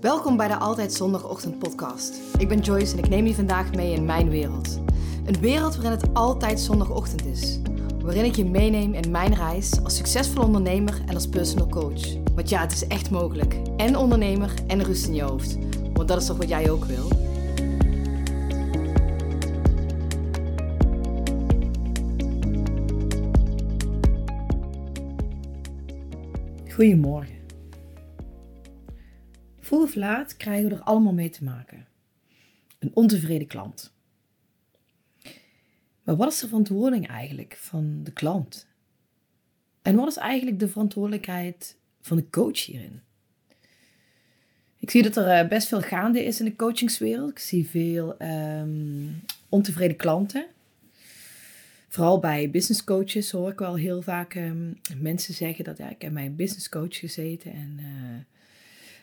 Welkom bij de Altijd Zondagochtend podcast. Ik ben Joyce en ik neem je vandaag mee in mijn wereld. Een wereld waarin het altijd zondagochtend is. Waarin ik je meeneem in mijn reis als succesvol ondernemer en als personal coach. Want ja, het is echt mogelijk. En ondernemer en rust in je hoofd. Want dat is toch wat jij ook wil? Goedemorgen. Vroeg of laat krijgen we er allemaal mee te maken. Een ontevreden klant. Maar wat is de verantwoording eigenlijk van de klant? En wat is eigenlijk de verantwoordelijkheid van de coach hierin? Ik zie dat er eh, best veel gaande is in de coachingswereld. Ik zie veel ehm, ontevreden klanten. Vooral bij business coaches hoor ik wel heel vaak um, mensen zeggen dat ja, ik heb bij een business coach gezeten en uh,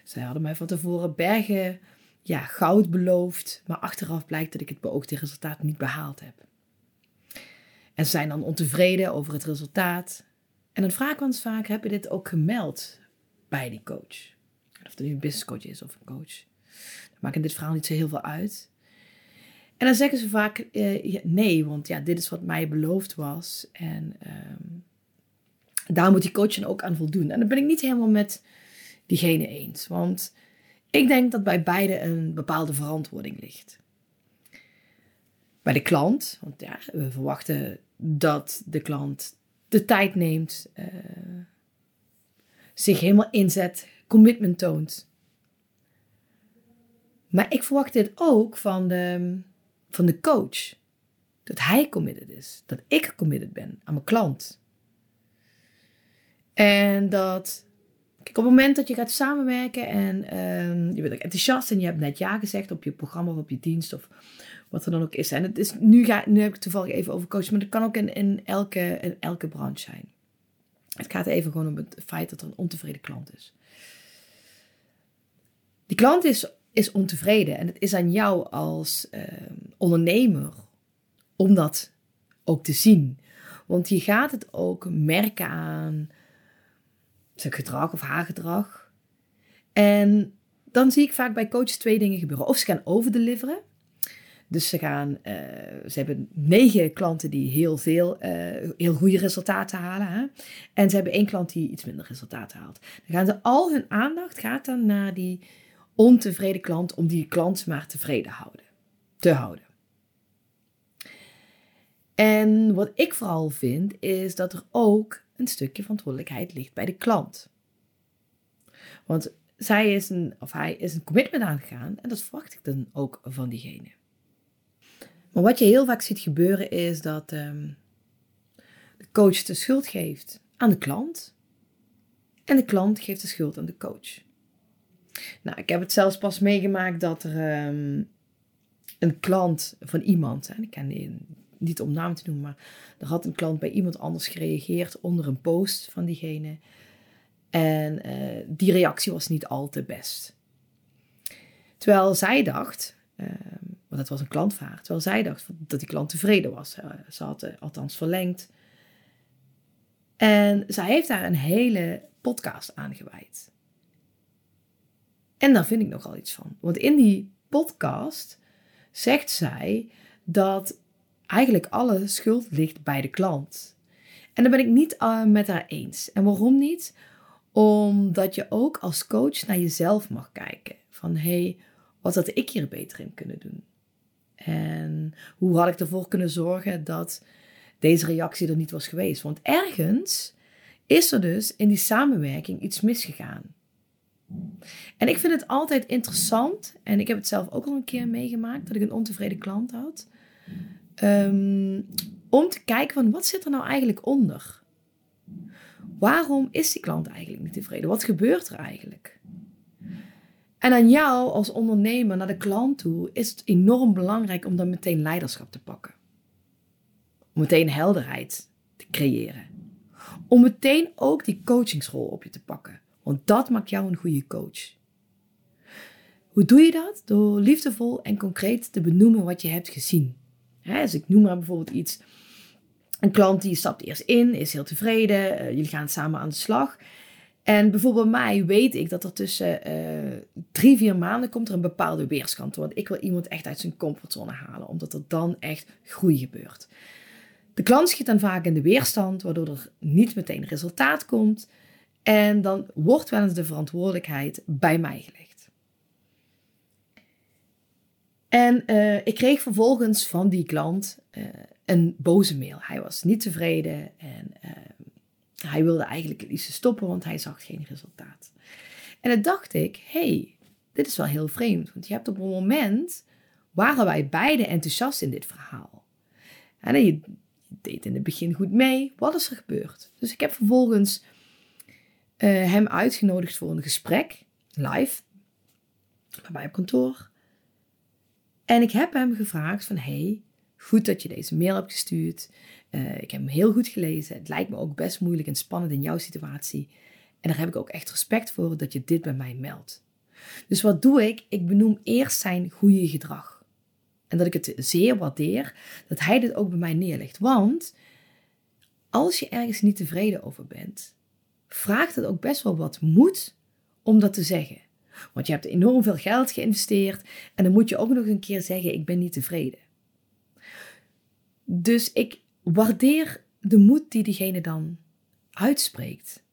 zij hadden mij van tevoren bergen ja, goud beloofd, maar achteraf blijkt dat ik het beoogde resultaat niet behaald heb. En zijn dan ontevreden over het resultaat. En dan vraag ik ons vaak, heb je dit ook gemeld bij die coach? Of het nu een business coach is of een coach. Dat maakt in dit verhaal niet zo heel veel uit. En dan zeggen ze vaak uh, nee, want ja, dit is wat mij beloofd was. En um, daar moet die coach dan ook aan voldoen. En dan ben ik niet helemaal met diegene eens. Want ik denk dat bij beide een bepaalde verantwoording ligt. Bij de klant, want ja, we verwachten dat de klant de tijd neemt, uh, zich helemaal inzet, commitment toont. Maar ik verwacht dit ook van de, van de coach. Dat hij committed is. Dat ik committed ben aan mijn klant. En dat, op het moment dat je gaat samenwerken en um, je bent ook enthousiast en je hebt net ja gezegd op je programma of op je dienst of wat er dan ook is. En het is, nu, ga, nu heb ik het toevallig even over coach, maar dat kan ook in, in, elke, in elke branche zijn. Het gaat even gewoon om het feit dat er een ontevreden klant is. Die klant is is ontevreden. En het is aan jou als uh, ondernemer om dat ook te zien. Want je gaat het ook merken aan zijn gedrag of haar gedrag. En dan zie ik vaak bij coaches twee dingen gebeuren. Of ze gaan overdeliveren. Dus ze, gaan, uh, ze hebben negen klanten die heel veel, uh, heel goede resultaten halen. Hè? En ze hebben één klant die iets minder resultaten haalt. Dan gaan ze al hun aandacht gaat dan naar die ontevreden klant om die klant maar tevreden houden, te houden. En wat ik vooral vind, is dat er ook een stukje verantwoordelijkheid ligt bij de klant. Want zij is een, of hij is een commitment aangegaan en dat verwacht ik dan ook van diegene. Maar wat je heel vaak ziet gebeuren is dat um, de coach de schuld geeft aan de klant en de klant geeft de schuld aan de coach. Nou, ik heb het zelfs pas meegemaakt dat er um, een klant van iemand, en ik ken die niet om naam te noemen, maar er had een klant bij iemand anders gereageerd onder een post van diegene. En uh, die reactie was niet al te best. Terwijl zij dacht, uh, want het was een klantvaart, terwijl zij dacht dat die klant tevreden was. Uh, ze had uh, althans verlengd. En zij heeft daar een hele podcast aan gewijd. En daar vind ik nogal iets van. Want in die podcast zegt zij dat eigenlijk alle schuld ligt bij de klant. En daar ben ik niet uh, met haar eens. En waarom niet? Omdat je ook als coach naar jezelf mag kijken. Van hé, hey, wat had ik hier beter in kunnen doen? En hoe had ik ervoor kunnen zorgen dat deze reactie er niet was geweest? Want ergens is er dus in die samenwerking iets misgegaan. En ik vind het altijd interessant, en ik heb het zelf ook al een keer meegemaakt, dat ik een ontevreden klant had, um, om te kijken van wat zit er nou eigenlijk onder? Waarom is die klant eigenlijk niet tevreden? Wat gebeurt er eigenlijk? En aan jou als ondernemer naar de klant toe is het enorm belangrijk om dan meteen leiderschap te pakken. Om meteen helderheid te creëren. Om meteen ook die coachingsrol op je te pakken. Want dat maakt jou een goede coach. Hoe doe je dat? Door liefdevol en concreet te benoemen wat je hebt gezien. He, dus ik noem maar bijvoorbeeld iets. Een klant die stapt eerst in, is heel tevreden, uh, jullie gaan samen aan de slag. En bijvoorbeeld bij mij weet ik dat er tussen uh, drie, vier maanden komt er een bepaalde weerstand. Want ik wil iemand echt uit zijn comfortzone halen, omdat er dan echt groei gebeurt. De klant schiet dan vaak in de weerstand, waardoor er niet meteen resultaat komt. En dan wordt wel eens de verantwoordelijkheid bij mij gelegd. En uh, ik kreeg vervolgens van die klant uh, een boze mail. Hij was niet tevreden en uh, hij wilde eigenlijk liefst stoppen, want hij zag geen resultaat. En dan dacht ik, hey, dit is wel heel vreemd. Want je hebt op een moment, waren wij beide enthousiast in dit verhaal. En je deed in het begin goed mee. Wat is er gebeurd? Dus ik heb vervolgens hem uitgenodigd voor een gesprek, live, bij mij op kantoor. En ik heb hem gevraagd van, hey, goed dat je deze mail hebt gestuurd. Uh, ik heb hem heel goed gelezen. Het lijkt me ook best moeilijk en spannend in jouw situatie. En daar heb ik ook echt respect voor dat je dit bij mij meldt. Dus wat doe ik? Ik benoem eerst zijn goede gedrag. En dat ik het zeer waardeer dat hij dit ook bij mij neerlegt. Want als je ergens niet tevreden over bent, vraagt het ook best wel wat moed om dat te zeggen. Want je hebt enorm veel geld geïnvesteerd en dan moet je ook nog een keer zeggen: Ik ben niet tevreden. Dus ik waardeer de moed die diegene dan uitspreekt.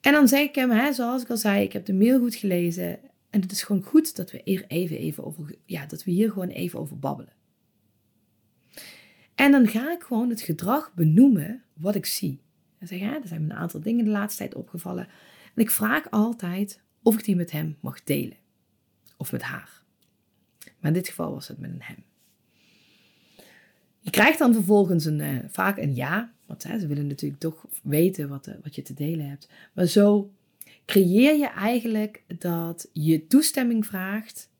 En dan zeg ik hem, hè, zoals ik al zei, ik heb de mail goed gelezen. En het is gewoon goed dat we hier even, even over, ja, dat we hier gewoon even over babbelen. En dan ga ik gewoon het gedrag benoemen wat ik zie. En zeg, hè, er zijn me een aantal dingen de laatste tijd opgevallen. En ik vraag altijd of ik die met hem mag delen. Of met haar. Maar in dit geval was het met een hem. Je krijgt dan vervolgens een, uh, vaak een ja. Want ze willen natuurlijk toch weten wat, uh, wat je te delen hebt. Maar zo creëer je eigenlijk dat je toestemming vraagt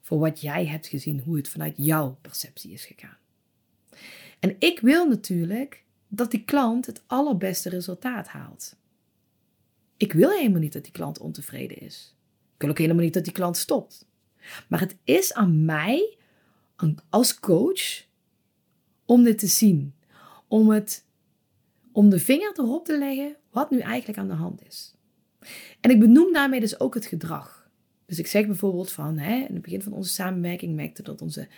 voor wat jij hebt gezien, hoe het vanuit jouw perceptie is gegaan. En ik wil natuurlijk dat die klant het allerbeste resultaat haalt. Ik wil helemaal niet dat die klant ontevreden is. Ik wil ook helemaal niet dat die klant stopt. Maar het is aan mij als coach om dit te zien. Om, het, om de vinger erop te leggen wat nu eigenlijk aan de hand is. En ik benoem daarmee dus ook het gedrag. Dus ik zeg bijvoorbeeld van, hè, in het begin van onze samenwerking merkte dat onze,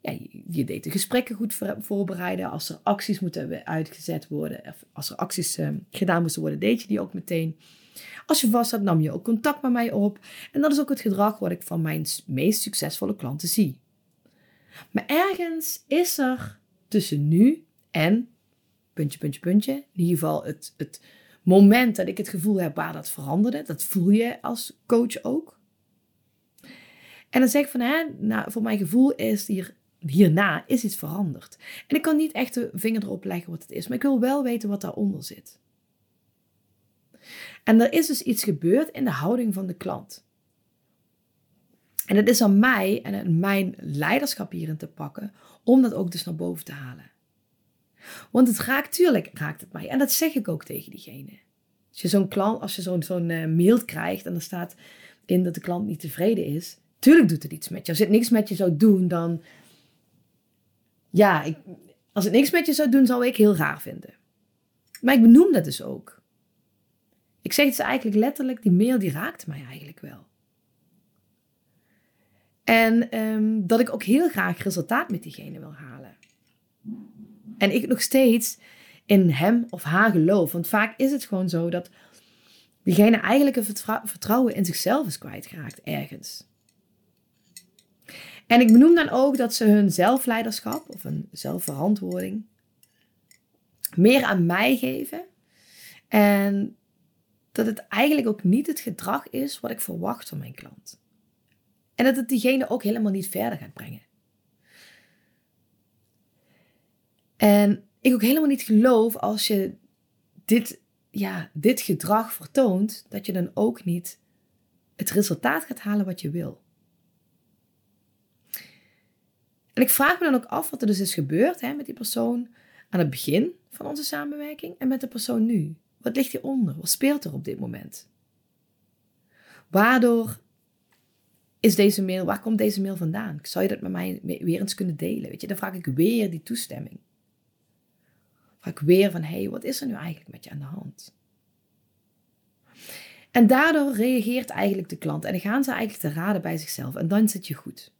ja, je deed de gesprekken goed voorbereiden. Als er acties moeten uitgezet worden, of als er acties uh, gedaan moesten worden, deed je die ook meteen. Als je vast had, nam je ook contact met mij op. En dat is ook het gedrag wat ik van mijn meest succesvolle klanten zie. Maar ergens is er tussen nu en puntje, puntje, puntje. In ieder geval het, het moment dat ik het gevoel heb waar dat veranderde. Dat voel je als coach ook. En dan zeg ik van, hè, nou, voor mijn gevoel is hier, hierna is iets veranderd. En ik kan niet echt de vinger erop leggen wat het is, maar ik wil wel weten wat daaronder zit. En er is dus iets gebeurd in de houding van de klant. En het is aan mij en mijn leiderschap hierin te pakken om dat ook dus naar boven te halen. Want het raakt, tuurlijk raakt het mij. En dat zeg ik ook tegen diegene. Als je zo'n klant, als je zo'n uh, mail krijgt en er staat in dat de klant niet tevreden is, tuurlijk doet het iets met je. Als het niks met je zou doen, dan. Ja, ik, als het niks met je zou doen, zou ik heel raar vinden. Maar ik benoem dat dus ook. Ik zeg het dus eigenlijk letterlijk, die mail die raakt mij eigenlijk wel. En um, dat ik ook heel graag resultaat met diegene wil halen. En ik nog steeds in hem of haar geloof. Want vaak is het gewoon zo dat diegene eigenlijk een vertrouwen in zichzelf is kwijtgeraakt ergens. En ik benoem dan ook dat ze hun zelfleiderschap of hun zelfverantwoording meer aan mij geven. En dat het eigenlijk ook niet het gedrag is wat ik verwacht van mijn klant. En dat het diegene ook helemaal niet verder gaat brengen. En ik ook helemaal niet geloof als je dit, ja, dit gedrag vertoont, dat je dan ook niet het resultaat gaat halen wat je wil. En ik vraag me dan ook af wat er dus is gebeurd hè, met die persoon aan het begin van onze samenwerking en met de persoon nu. Wat ligt hieronder? Wat speelt er op dit moment? Waardoor is deze mail, waar komt deze mail vandaan? Zou je dat met mij weer eens kunnen delen? Weet je, dan vraag ik weer die toestemming. Vraag ik weer van, hé, hey, wat is er nu eigenlijk met je aan de hand? En daardoor reageert eigenlijk de klant en dan gaan ze eigenlijk te raden bij zichzelf en dan zit je goed.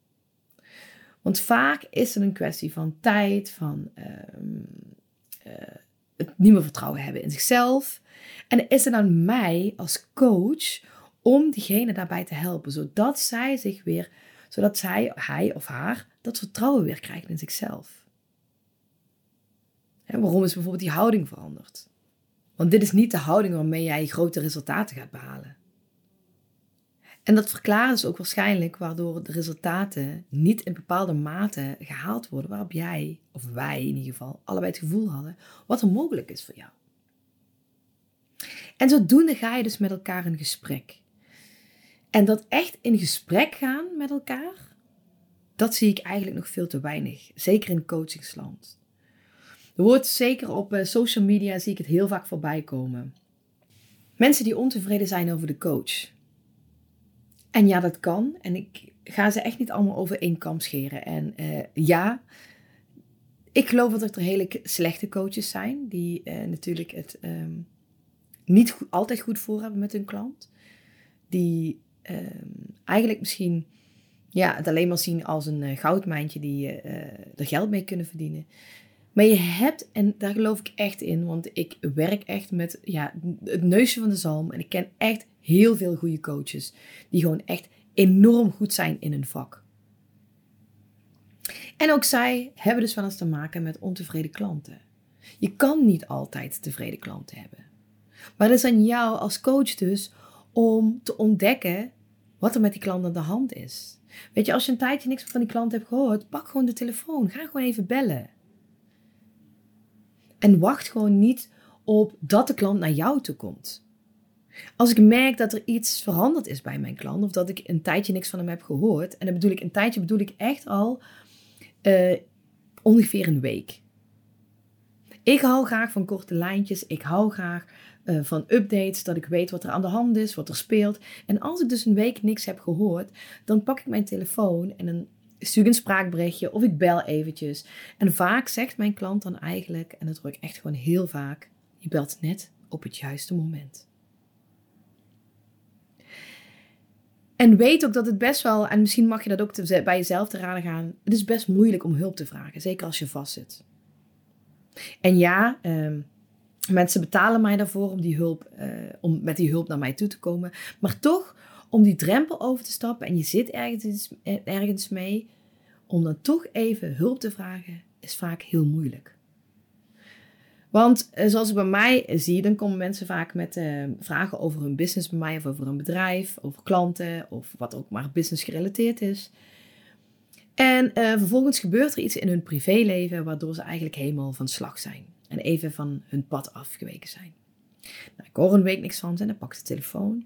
Want vaak is het een kwestie van tijd, van ehm, eh, het niet meer vertrouwen hebben in zichzelf. En is het aan mij als coach om diegene daarbij te helpen, zodat zij zich weer, zodat zij, hij of haar, dat vertrouwen weer krijgt in zichzelf. Waarom is bijvoorbeeld die houding veranderd? Want dit is niet de houding waarmee jij grote resultaten gaat behalen. En dat verklaart dus ook waarschijnlijk waardoor de resultaten niet in bepaalde mate gehaald worden waarop jij, of wij in ieder geval, allebei het gevoel hadden wat er mogelijk is voor jou. En zodoende ga je dus met elkaar in gesprek. En dat echt in gesprek gaan met elkaar, dat zie ik eigenlijk nog veel te weinig. Zeker in coachingsland. Er wordt zeker op eh, social media zie ik het heel vaak voorbij komen. Mensen die ontevreden zijn over de coach. En ja, dat kan. En ik ga ze echt niet allemaal over één kam scheren. En uh, ja, ik geloof dat er hele slechte coaches zijn. Die uh, natuurlijk het um, niet altijd goed voor hebben met hun klant. Die um, eigenlijk misschien ja, het alleen maar zien als een uh, goudmijntje die uh, er geld mee kunnen verdienen. Maar je hebt, en daar geloof ik echt in, want ik werk echt met ja, het neusje van de zalm. En ik ken echt heel veel goede coaches die gewoon echt enorm goed zijn in hun vak. En ook zij hebben dus wel eens te maken met ontevreden klanten. Je kan niet altijd tevreden klanten hebben. Maar het is aan jou als coach dus om te ontdekken wat er met die klant aan de hand is. Weet je, als je een tijdje niks van die klant hebt gehoord, pak gewoon de telefoon. Ga gewoon even bellen. En wacht gewoon niet op dat de klant naar jou toe komt. Als ik merk dat er iets veranderd is bij mijn klant, of dat ik een tijdje niks van hem heb gehoord, en dan bedoel ik een tijdje, bedoel ik echt al uh, ongeveer een week. Ik hou graag van korte lijntjes. Ik hou graag uh, van updates, dat ik weet wat er aan de hand is, wat er speelt. En als ik dus een week niks heb gehoord, dan pak ik mijn telefoon en dan stuur een spraakberichtje of ik bel eventjes. En vaak zegt mijn klant dan eigenlijk, en dat hoor ik echt gewoon heel vaak, je belt net op het juiste moment. En weet ook dat het best wel, en misschien mag je dat ook bij jezelf te raden gaan, het is best moeilijk om hulp te vragen, zeker als je vastzit. En ja, um, mensen betalen mij daarvoor om, die hulp, uh, om met die hulp naar mij toe te komen, maar toch om die drempel over te stappen en je zit ergens, ergens mee, om dan toch even hulp te vragen, is vaak heel moeilijk. Want eh, zoals ik bij mij zie, dan komen mensen vaak met uh, vragen over hun business bij mij, of over een bedrijf, over klanten, of wat ook maar business gerelateerd is. En uh, vervolgens gebeurt er iets in hun privéleven waardoor ze eigenlijk helemaal van slag zijn. En even van hun pad afgeweken zijn. Nou, ik hoor een week niks van ze en dan pak de telefoon.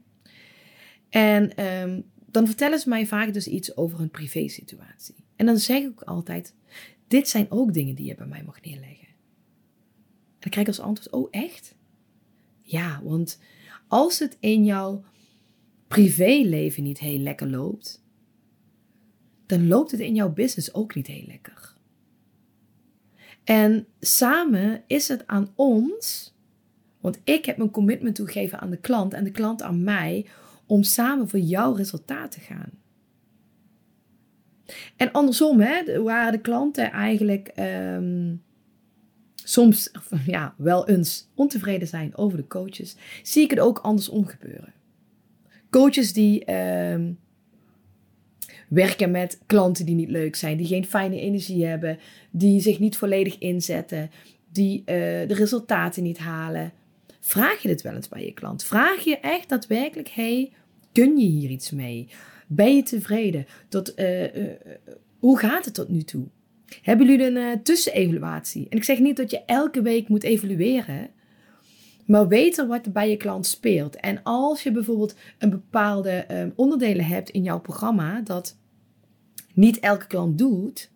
En um, dan vertellen ze mij vaak dus iets over hun privésituatie. En dan zeg ik ook altijd, dit zijn ook dingen die je bij mij mag neerleggen. En dan krijg ik als antwoord, oh echt? Ja, want als het in jouw privéleven niet heel lekker loopt, dan loopt het in jouw business ook niet heel lekker. En samen is het aan ons, want ik heb mijn commitment toegegeven aan de klant en de klant aan mij, om samen voor jouw resultaat te gaan. En andersom, hè, waar de klanten eigenlijk um, soms ja, wel eens ontevreden zijn over de coaches, zie ik het ook andersom gebeuren. Coaches die um, werken met klanten die niet leuk zijn, die geen fijne energie hebben, die zich niet volledig inzetten, die uh, de resultaten niet halen. Vraag je dit wel eens bij je klant? Vraag je echt daadwerkelijk, hey, kun je hier iets mee? Ben je tevreden? Tot, uh, uh, hoe gaat het tot nu toe? Hebben jullie een uh, tussenevaluatie? En ik zeg niet dat je elke week moet evalueren, maar weet er wat er bij je klant speelt. En als je bijvoorbeeld een bepaalde uh, onderdelen hebt in jouw programma dat niet elke klant doet,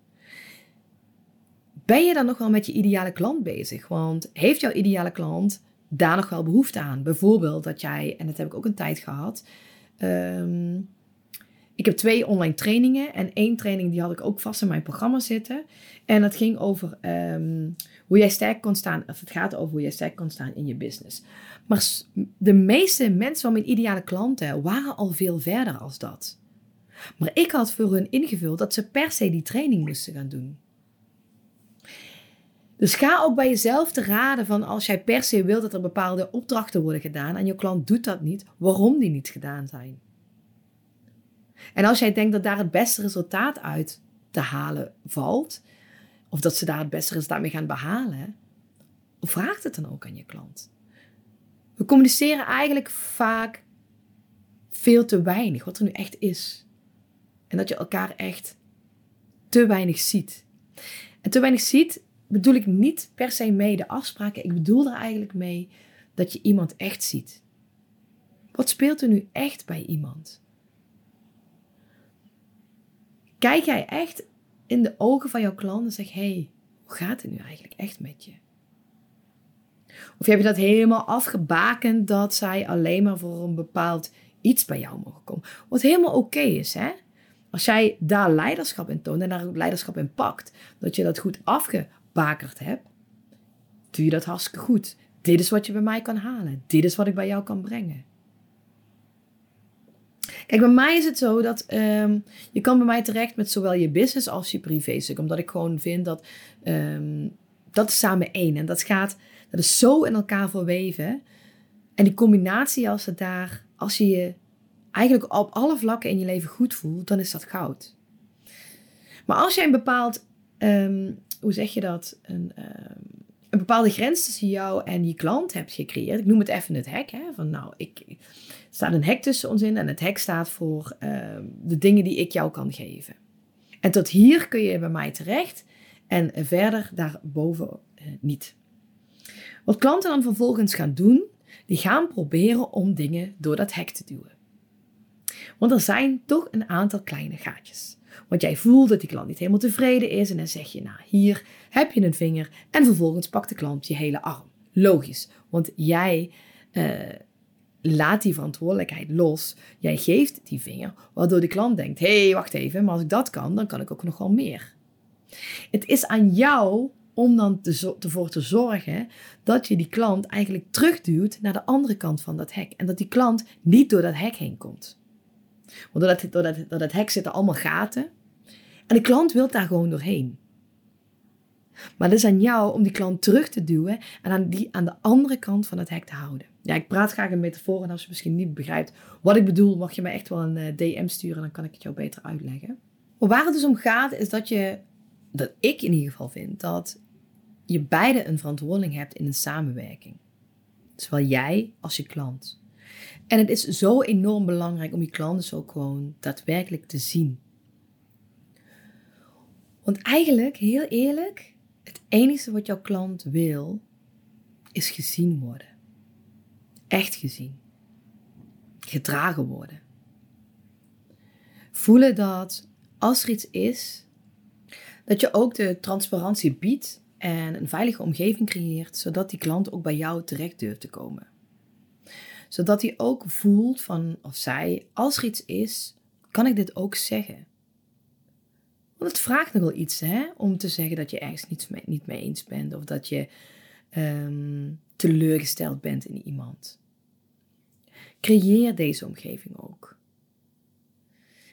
ben je dan nog wel met je ideale klant bezig? Want heeft jouw ideale klant daar nog wel behoefte aan? Bijvoorbeeld dat jij, en dat heb ik ook een tijd gehad, um, ik heb twee online trainingen. En één training die had ik ook vast in mijn programma zitten. En dat ging over ehm, hoe jij sterk kon staan. Of het gaat over hoe jij sterk kon staan in je business. Maar de meeste mensen van mijn ideale klanten waren al veel verder als dat. Maar ik had voor hun ingevuld dat ze per se die training moesten gaan doen. Dus ga ook bij jezelf te raden van als jij per se wilt dat er bepaalde opdrachten worden gedaan en je klant doet dat niet, waarom die niet gedaan zijn. En als jij denkt dat daar het beste resultaat uit te halen valt, of dat ze daar het beste resultaat mee gaan behalen, vraag het dan ook aan je klant. We communiceren eigenlijk vaak veel te weinig wat er nu echt is. En dat je elkaar echt te weinig ziet. En te weinig ziet bedoel ik niet per se mee de afspraken. Ik bedoel er eigenlijk mee dat je iemand echt ziet. Wat speelt er nu echt bij iemand? Kijk jij echt in de ogen van jouw klant en zeg: hey, hoe gaat het nu eigenlijk echt met je? Of heb je dat helemaal afgebakend dat zij alleen maar voor een bepaald iets bij jou mogen komen? Wat helemaal oké is, hè? Als jij daar leiderschap in toont en daar leiderschap in pakt, dat je dat goed afgebakerd hebt, doe je dat hartstikke goed. Dit is wat je bij mij kan halen. Dit is wat ik bij jou kan brengen. Kijk, bij mij is het zo dat um, je kan bij mij terecht met zowel je business als je privéstuk. Omdat ik gewoon vind dat um, dat is samen één. En dat gaat, dat is zo in elkaar verweven. En die combinatie als het daar, als je je eigenlijk op alle vlakken in je leven goed voelt, dan is dat goud. Maar als jij een bepaald, um, hoe zeg je dat, een, een bepaalde grens tussen jou en je klant hebt gecreëerd. Ik noem het even het hek. Hè, van nou, ik, er staat een hek tussen ons in en het hek staat voor uh, de dingen die ik jou kan geven. En tot hier kun je bij mij terecht en verder daarboven uh, niet. Wat klanten dan vervolgens gaan doen, die gaan proberen om dingen door dat hek te duwen. Want er zijn toch een aantal kleine gaatjes. Want jij voelt dat die klant niet helemaal tevreden is en dan zeg je, nou hier heb je een vinger en vervolgens pakt de klant je hele arm. Logisch, want jij uh, laat die verantwoordelijkheid los. Jij geeft die vinger, waardoor de klant denkt, hé hey, wacht even, maar als ik dat kan, dan kan ik ook nog wel meer. Het is aan jou om dan ervoor te zorgen dat je die klant eigenlijk terugduwt naar de andere kant van dat hek. En dat die klant niet door dat hek heen komt. Want door dat, dat, hek zitten allemaal gaten. En de klant wil daar gewoon doorheen. Maar het is aan jou om die klant terug te duwen en aan die aan de andere kant van het hek te houden. Ja, ik praat graag in metafoor en als je misschien niet begrijpt wat ik bedoel, mag je me echt wel een eh, DM sturen, dan kan ik het jou beter uitleggen. Waar het dus om gaat, is dat je, dat ik in ieder geval vind, dat je beide een verantwoording hebt in een samenwerking. Zowel jij als je klant. En het is zo enorm belangrijk om je klanten dus ook gewoon daadwerkelijk te zien. Want eigenlijk, heel eerlijk, het enige wat jouw klant wil, is gezien worden. Echt gezien. Gedragen worden. Voelen dat als er iets is, dat je ook de transparantie biedt en een veilige omgeving creëert, zodat die klant ook bij jou terecht durft te komen. Zodat hij ook voelt van, of zij, als er iets is, kan ik dit ook zeggen. Want het vraagt nogal iets hè, om te zeggen dat je ergens niet mee, niet mee eens bent of dat je um, teleurgesteld bent in iemand. Creëer deze omgeving ook.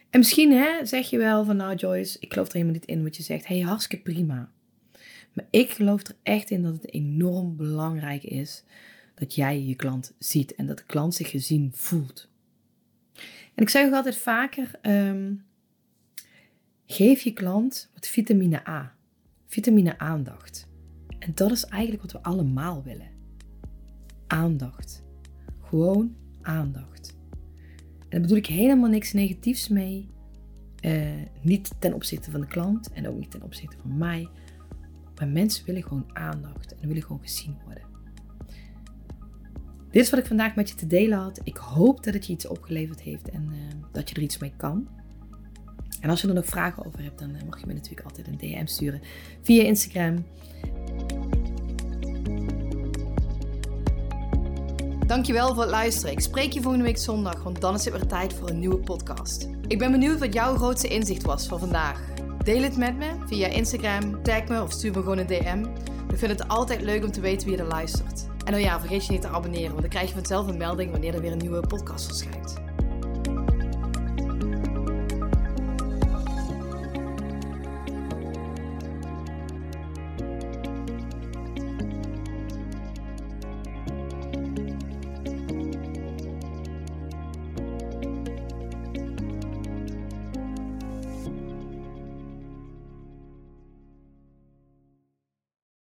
En misschien hè, zeg je wel van nou Joyce, ik geloof er helemaal niet in wat je zegt. Hey, hartstikke prima. Maar ik geloof er echt in dat het enorm belangrijk is dat jij je klant ziet en dat de klant zich gezien voelt. En ik zeg ook altijd vaker, um, geef je klant wat vitamine A, vitamine aandacht. En dat is eigenlijk wat we allemaal willen. Aandacht. Gewoon aandacht. En daar bedoel ik helemaal niks negatiefs mee. Uh, niet ten opzichte van de klant en ook niet ten opzichte van mij. Maar mensen willen gewoon aandacht en willen gewoon gezien worden. Dit is wat ik vandaag met je te delen had. Ik hoop dat het je iets opgeleverd heeft en eh, dat je er iets mee kan. En als je er nog vragen over hebt, dan eh, mag je me natuurlijk altijd een DM sturen via Instagram. Dankjewel voor het luisteren. Ik spreek je volgende week zondag, want dan is het weer tijd voor een nieuwe podcast. Ik ben benieuwd wat jouw grootste inzicht was van vandaag. Deel het met me via Instagram, tag me of stuur me gewoon een DM. We vinden het altijd leuk om te weten wie er luistert. En oh ja, vergeet je niet te abonneren, want dan krijg je vanzelf een melding wanneer er weer een nieuwe podcast verschijnt.